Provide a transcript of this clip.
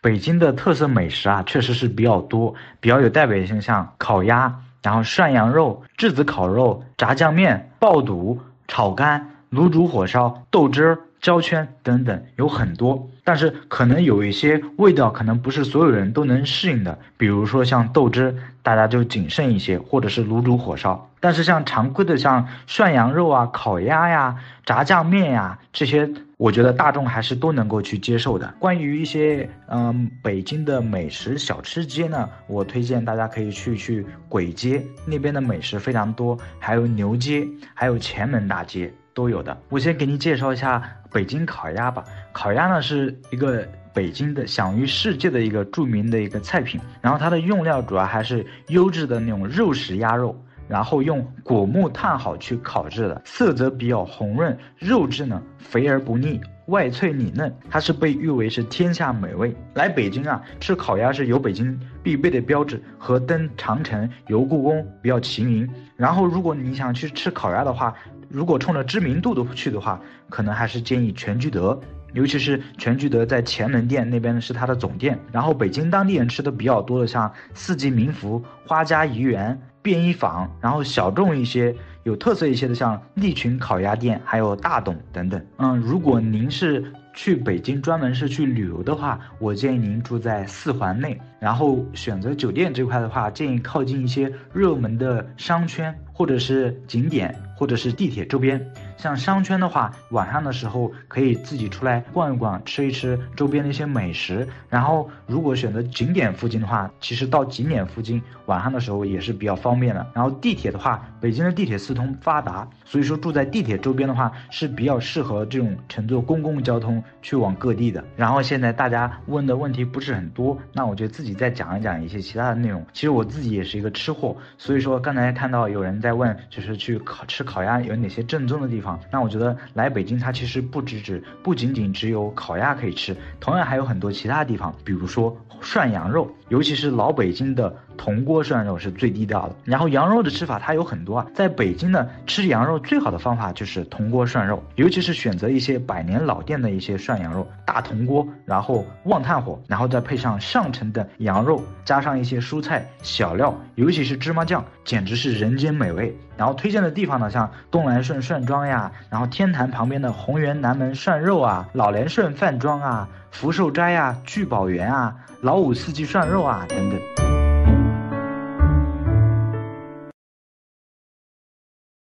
北京的特色美食啊，确实是比较多，比较有代表性，像烤鸭，然后涮羊肉、炙子烤肉、炸酱面、爆肚、炒肝、卤煮火烧、豆汁儿。焦圈等等有很多，但是可能有一些味道可能不是所有人都能适应的，比如说像豆汁，大家就谨慎一些，或者是卤煮火烧。但是像常规的像涮羊肉啊、烤鸭呀、炸酱面呀这些，我觉得大众还是都能够去接受的。关于一些嗯北京的美食小吃街呢，我推荐大家可以去去簋街那边的美食非常多，还有牛街，还有前门大街。都有的，我先给你介绍一下北京烤鸭吧。烤鸭呢是一个北京的享誉世界的一个著名的一个菜品，然后它的用料主要还是优质的那种肉食鸭肉，然后用果木炭好去烤制的，色泽比较红润，肉质呢肥而不腻。外脆里嫩，它是被誉为是天下美味。来北京啊，吃烤鸭是有北京必备的标志，和登长城、游故宫比较齐名。然后，如果你想去吃烤鸭的话，如果冲着知名度的去的话，可能还是建议全聚德，尤其是全聚德在前门店那边是它的总店。然后，北京当地人吃的比较多的，像四季民福、花家怡园、便衣坊，然后小众一些。有特色一些的，像利群烤鸭店，还有大董等等。嗯，如果您是去北京专门是去旅游的话，我建议您住在四环内，然后选择酒店这块的话，建议靠近一些热门的商圈，或者是景点，或者是地铁周边。像商圈的话，晚上的时候可以自己出来逛一逛，吃一吃周边的一些美食。然后，如果选择景点附近的话，其实到景点附近晚上的时候也是比较方便的。然后地铁的话，北京的地铁四通发达，所以说住在地铁周边的话是比较适合这种乘坐公共交通去往各地的。然后现在大家问的问题不是很多，那我就自己再讲一讲一些其他的内容。其实我自己也是一个吃货，所以说刚才看到有人在问，就是去烤吃烤鸭有哪些正宗的地方。那我觉得来北京，它其实不只只不仅仅只有烤鸭可以吃，同样还有很多其他地方，比如说涮羊肉，尤其是老北京的铜锅涮肉是最地道的。然后羊肉的吃法它有很多啊，在北京呢吃羊肉最好的方法就是铜锅涮肉，尤其是选择一些百年老店的一些涮羊肉，大铜锅，然后旺炭火，然后再配上上乘的羊肉，加上一些蔬菜小料，尤其是芝麻酱，简直是人间美味。然后推荐的地方呢，像东来顺涮庄呀，然后天坛旁边的红源南门涮肉啊，老连顺饭庄啊，福寿斋啊，聚宝园啊，老五四季涮肉啊等等。